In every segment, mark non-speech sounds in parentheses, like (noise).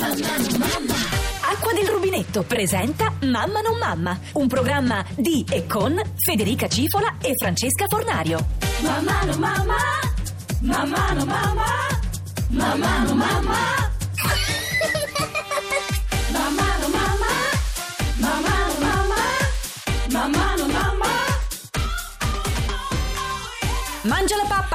Acqua del rubinetto presenta Mamma non mamma, un programma di e con Federica Cifola e Francesca Fornario. Mamma non mamma, mamma non mamma, mamma non mamma. Mamma non mamma, mamma non mamma, mamma non mamma. Mangia la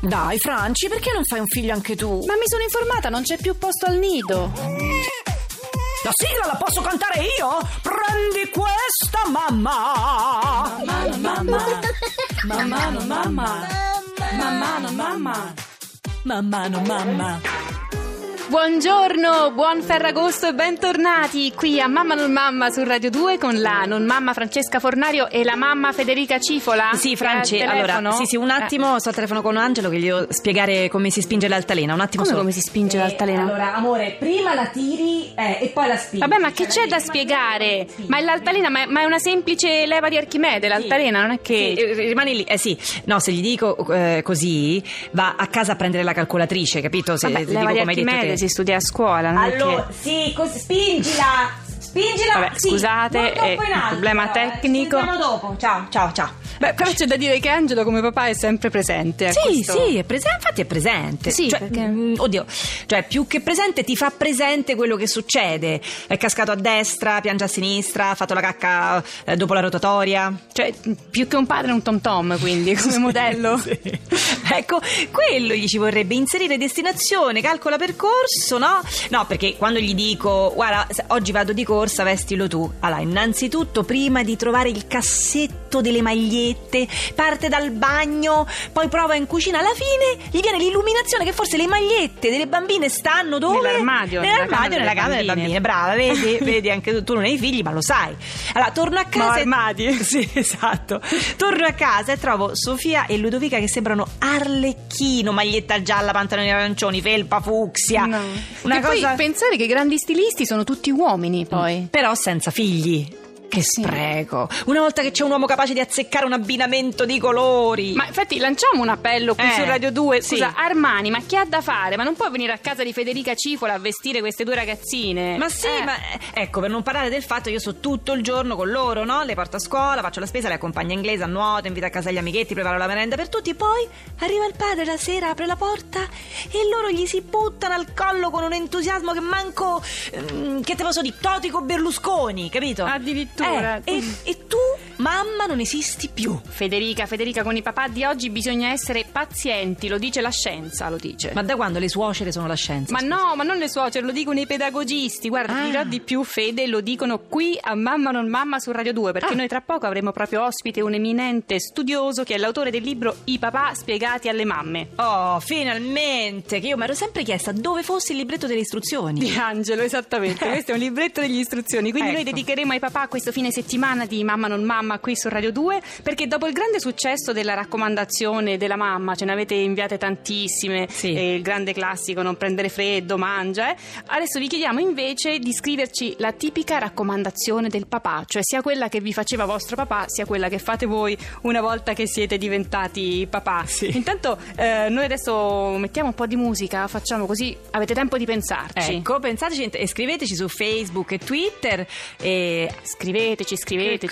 Dai, Franci, perché non fai un figlio anche tu? Ma mi sono informata, non c'è più posto al nido. La sigla la posso cantare io? Prendi questa, mamma! Mamma, mamma. Mamma, no, mamma. Mamma, no, mamma. Mamma, no, mamma. Buongiorno, buon Ferragosto e bentornati qui a Mamma non mamma su Radio 2 con la non mamma Francesca Fornario e la mamma Federica Cifola. Sì, Franci, telefono. allora, sì, sì, un attimo, sto al telefono con Angelo che gli devo spiegare come si spinge l'altalena, un attimo Come, solo. come si spinge l'altalena? Allora, amore, prima la tiri eh, e poi la spingi. Vabbè, ma che c'è da spiegare? Ma è l'altalena, ma è, ma è una semplice leva di Archimede, l'altalena, non è che... Sì, eh, rimani lì, eh sì, no, se gli dico eh, così, va a casa a prendere la calcolatrice, capito? Se Vabbè, leva dico di come hai detto Archimede te. Si studia a scuola, non Allora, che... sì, cos- spingila, spingila. Vabbè, sì, scusate, è in alto, problema eh, tecnico. Ci sentiamo dopo. Ciao, ciao, ciao. Beh, però c'è da dire che Angelo come papà è sempre presente. a Sì, questo- sì, è presente, infatti è presente. Sì, cioè, perché- mm, oddio, cioè più che presente ti fa presente quello che succede. È cascato a destra, piange a sinistra, ha fatto la cacca eh, dopo la rotatoria. Cioè, più che un padre è un tom tom, quindi, come (laughs) modello. (laughs) Ecco, quello gli ci vorrebbe inserire destinazione, calcola percorso, no? No, perché quando gli dico, guarda, oggi vado di corsa, vestilo tu. Allora, innanzitutto, prima di trovare il cassetto delle magliette, parte dal bagno, poi prova in cucina, alla fine gli viene l'illuminazione che forse le magliette delle bambine stanno dove? Nell'armadio, nella Nell'armadio, camera nella delle camera delle bambine. bambine. Brava, vedi, (laughs) vedi, anche tu, tu non hai figli, ma lo sai. Allora, torno a casa. e- armadi. (laughs) sì, esatto. Torno a casa e trovo Sofia e Ludovica che sembrano arlecchino, maglietta gialla, pantaloni arancioni, felpa fucsia. No. Una e cosa... poi pensare che i grandi stilisti sono tutti uomini, poi. Però senza figli. Che Sì. spreco. Una volta che c'è un uomo capace di azzeccare un abbinamento di colori. Ma infatti lanciamo un appello qui Eh, su Radio 2. sì. Scusa, Armani, ma chi ha da fare? Ma non può venire a casa di Federica Cifola a vestire queste due ragazzine? Ma sì, Eh. ma eh, ecco, per non parlare del fatto io sto tutto il giorno con loro, no? Le porto a scuola, faccio la spesa, le accompagno a inglese, a nuoto, invito a casa gli amichetti, preparo la merenda per tutti, poi arriva il padre la sera, apre la porta e loro gli si buttano al collo con un entusiasmo che manco ehm, che te posso dire, Totico Berlusconi, capito? Addirittura. Eh, e, e tu, mamma, non esisti più. Federica, Federica, con i papà di oggi bisogna essere pazienti, lo dice la scienza, lo dice. Ma da quando le suocere sono la scienza? Ma scusa? no, ma non le suocere, lo dicono i pedagogisti. Guarda, Ah. dirò di più, Fede, lo dicono qui a Mamma non mamma su Radio 2, perché Ah. noi tra poco avremo proprio ospite un eminente studioso che è l'autore del libro I papà spiegati alle mamme. Oh, finalmente! Che io mi ero sempre chiesta dove fosse il libretto delle istruzioni. Di Angelo, esattamente. (laughs) Questo è un libretto degli istruzioni. Quindi noi Ecco. dedicheremo ai papà questo fine settimana di Mamma non mamma qui su Radio 2, perché dopo il grande successo della raccomandazione della mamma, ce ne avete inviate tantissime, Sì. e il grande classico non prendere freddo, mangia, eh, adesso vi chiediamo invece di scriverci la tipica raccomandazione del papà, cioè sia quella che vi faceva vostro papà, sia quella che fate voi una volta che siete diventati papà. Sì. Intanto eh, noi adesso mettiamo un po' di musica, facciamo così, avete tempo di pensarci. Ecco, pensateci e scriveteci su Facebook e Twitter. E Scriveteci, che scriveteci.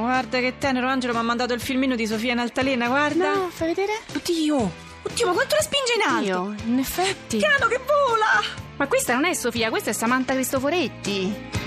Guarda che tenero. Angelo mi ha mandato il filmino di Sofia in altalena, guarda. No, fai vedere? Oddio, oddio, ma quanto la spinge in alto? Io, in effetti. Piano che vola! Ma questa non è Sofia, questa è Samantha Cristoforetti.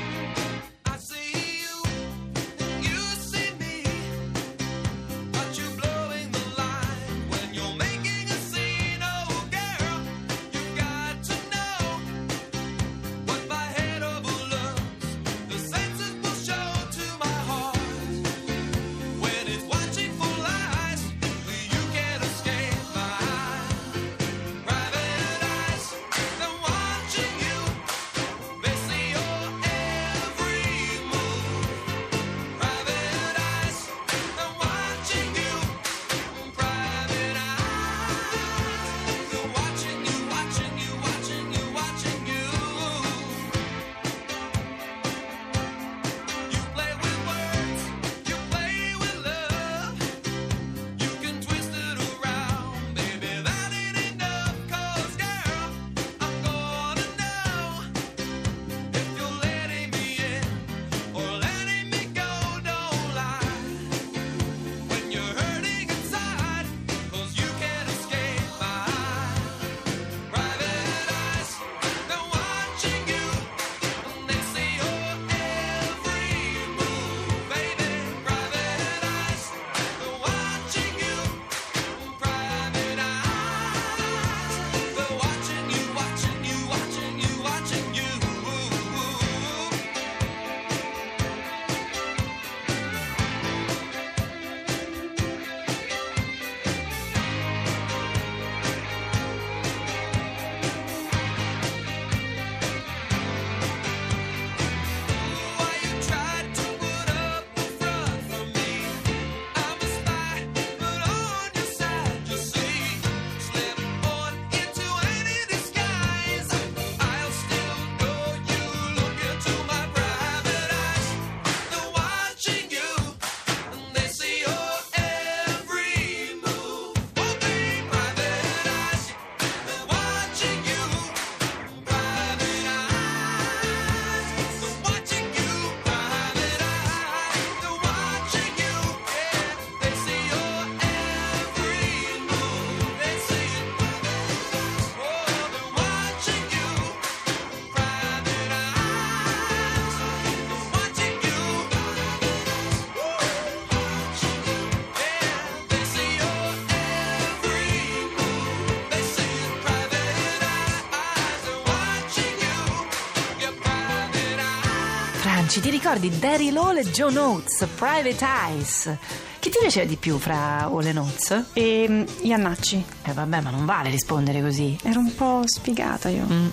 Franci, ti ricordi Daddy Lowell e Joe Notes, Private Eyes? Chi ti piaceva di più fra All e Notes? E mm, Iannacci. Eh vabbè, ma non vale rispondere così. Ero un po' sfigata io. Mm.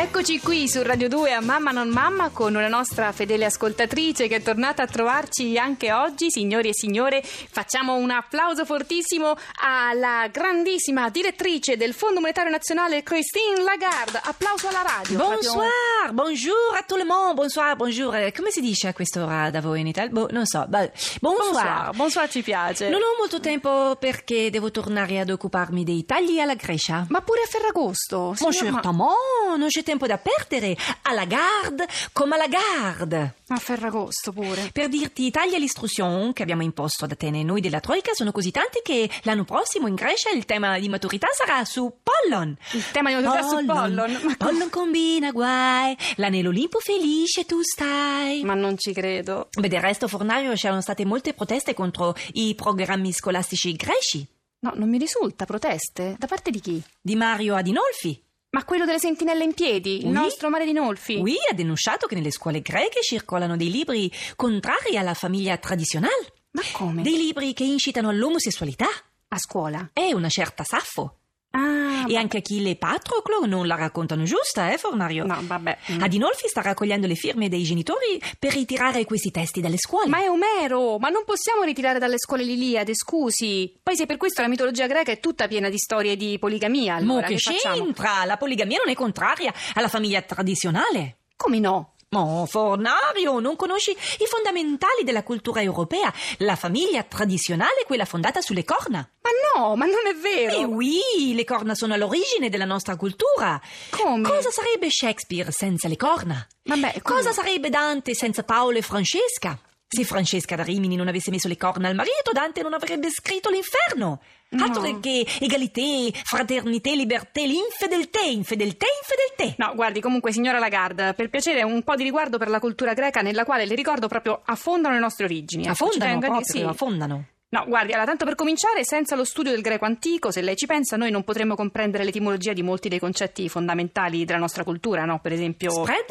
Eccoci qui su Radio 2 a Mamma non Mamma con una nostra fedele ascoltatrice che è tornata a trovarci anche oggi. Signori e signore, facciamo un applauso fortissimo alla grandissima direttrice del Fondo Monetario Nazionale Christine Lagarde. Applauso alla radio. Bonsoir, bonjour a tout le monde, bonsoir, bonjour. Eh, Come si dice a quest'ora da voi in Italia? Boh, non so. Bonsoir. Bonsoir, bonsoir ci piace. Non ho molto tempo perché devo tornare ad occuparmi dei tagli alla Grecia. Ma pure a Ferragosto. Signor- ma- certamente, non c'è tempo da perdere. Alla garde, come alla garde. A Ferragosto pure. Per dirti, i tagli all'istruzione che abbiamo imposto ad Atene noi della Troica sono così tanti che l'anno prossimo in Grecia il tema di maturità sarà su Pollon. Il tema di maturità su Pollon. Ma- Pollon combina guai, là nell'Olimpo felice tu stai. Ma non ci credo. Beh, del resto, Fornario, c'erano state molte proteste contro i programmi scolastici greci No, non mi risulta. Proteste? Da parte di chi? di Mario Adinolfi. Ma quello delle sentinelle in piedi? Il Oui. nostro mare di Nolfi? Lui ha denunciato che nelle scuole greche circolano dei libri contrari alla famiglia tradizionale. Ma come? Dei libri che incitano all'omosessualità. A scuola? È una certa Saffo. Ah, E anche Achille e Patroclo non la raccontano giusta, eh, Fornario? no, vabbè. Mm. Adinolfi sta raccogliendo le firme dei genitori per ritirare questi testi dalle scuole. Ma è Omero! Ma non possiamo ritirare dalle scuole l'Iliade, scusi. Poi se per questo la mitologia greca è tutta piena di storie di poligamia, Mo allora che che facciamo? c'entra? La poligamia non è contraria alla famiglia tradizionale. Come no? Oh, Fornario, non conosci i fondamentali della cultura europea? La famiglia tradizionale quella fondata sulle corna. Ma no, ma non è vero! Eh oui, le corna sono all'origine della nostra cultura. Come? Cosa sarebbe Shakespeare senza le corna? Vabbè, come Cosa sarebbe Dante senza Paolo e Francesca? Se Francesca da Rimini non avesse messo le corna al marito, Dante non avrebbe scritto l'inferno. No. Altro che egalité, fraternité, liberté, l'infedelté, infedelté, infedelté. No, guardi, comunque, signora Lagarde, per piacere un po' di riguardo per la cultura greca nella quale, le ricordo, proprio affondano le nostre origini. ecco, Affondano proprio, sì. affondano. No, guardi, allora, tanto per cominciare, senza lo studio del greco antico, se lei ci pensa, noi non potremmo comprendere l'etimologia di molti dei concetti fondamentali della nostra cultura, no? Per esempio... Spread?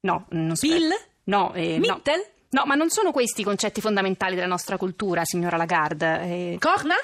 No, non spread. Bill? No, eh, no. Mittel? No, ma non sono questi i concetti fondamentali della nostra cultura, signora Lagarde. Eh, Corna?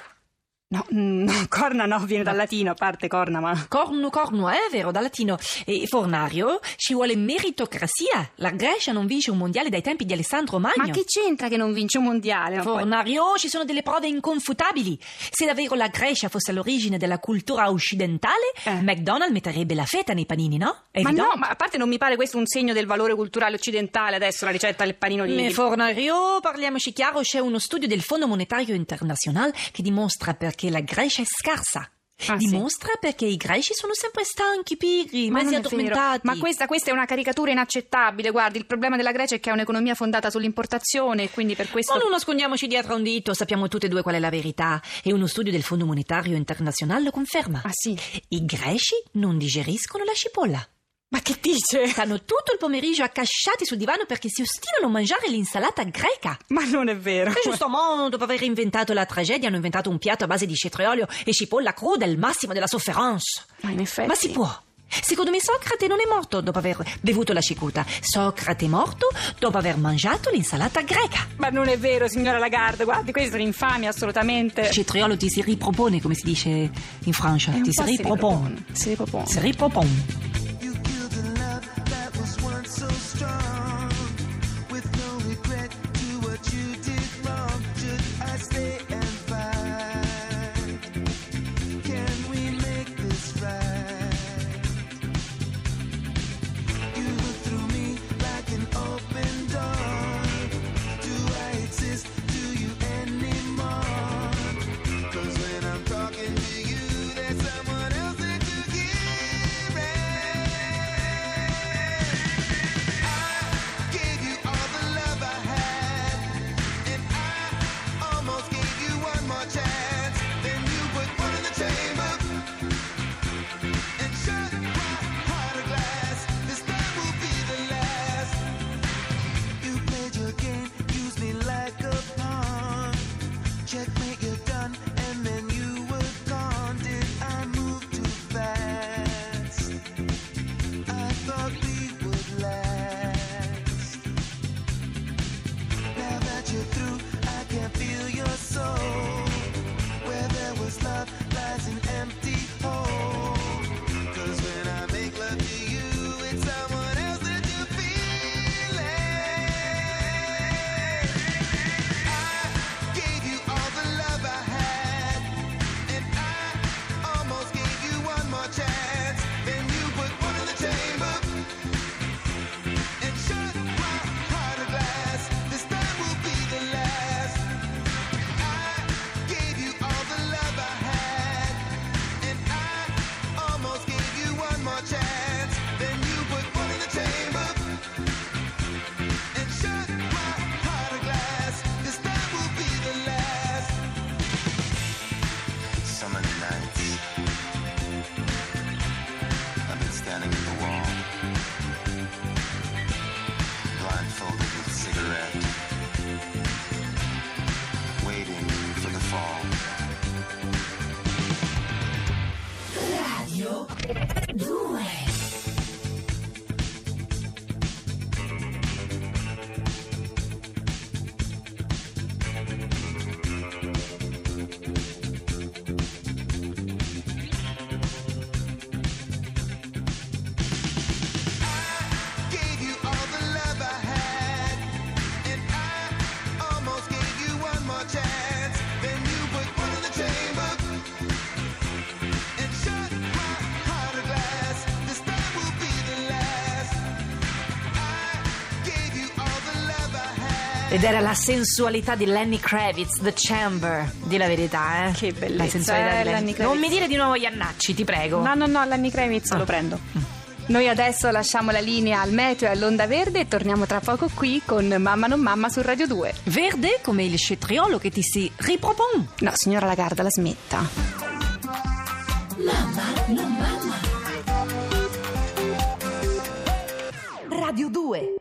No, (laughs) no, corna no, viene dal latino, a parte corna, ma... Corno, corno, è vero, dal latino. E Fornario, ci vuole meritocrazia. La Grecia non vince un mondiale dai tempi di Alessandro Magno. Ma che c'entra che non vince un mondiale? Ma poi- Fornario, ci sono delle prove inconfutabili. Se davvero la Grecia fosse all'origine della cultura occidentale, Eh. McDonald's metterebbe la feta nei panini, no? È Ma evidente. no, ma a parte non mi pare questo un segno del valore culturale occidentale adesso, la ricetta del panino di... Di- Fornario, parliamoci chiaro, c'è uno studio del Fondo Monetario Internazionale che dimostra perché la Grecia è scarsa. Ah, sì? dimostra perché i greci sono sempre stanchi, pigri, Ma mezzi addormentati. Ma questa, questa è una caricatura inaccettabile. Guardi, il problema della Grecia è che ha un'economia fondata sull'importazione quindi per questo. Ma non nascondiamoci dietro un dito, sappiamo tutte e due qual è la verità. E uno studio del Fondo Monetario Internazionale lo conferma. Ah, sì? I greci non digeriscono la cipolla. Ma che dice? Stanno tutto il pomeriggio accasciati sul divano perché si ostinano a mangiare l'insalata greca. Ma non è vero. E giustamente, dopo aver inventato la tragedia, hanno inventato un piatto a base di cetriolio e cipolla cruda, il massimo della sofferenza. Ma in effetti. Ma si può. Secondo me Socrate non è morto dopo aver bevuto la cicuta. Socrate è morto dopo aver mangiato l'insalata greca. Ma non è vero, signora Lagarde. Guardi, questa è un'infamia, assolutamente. Cetriolo ti si ripropone, come si dice in Francia. Ti si ripropone. Si ripropone. Si ripropone. Ed era la sensualità di Lenny Kravitz, The Chamber. Di la verità, eh. Che bellezza, La sensualità eh, di Lenny. Lenny Kravitz. Non mi dire di nuovo gli annacci, ti prego. No, no, no, Lenny Kravitz Ah. lo prendo. Noi adesso lasciamo la linea al meteo e all'onda verde e torniamo tra poco qui con Mamma non mamma su Radio 2. Verde come il cetriolo che ti si ripropone. No, signora Lagarda, la smetta. Radio 2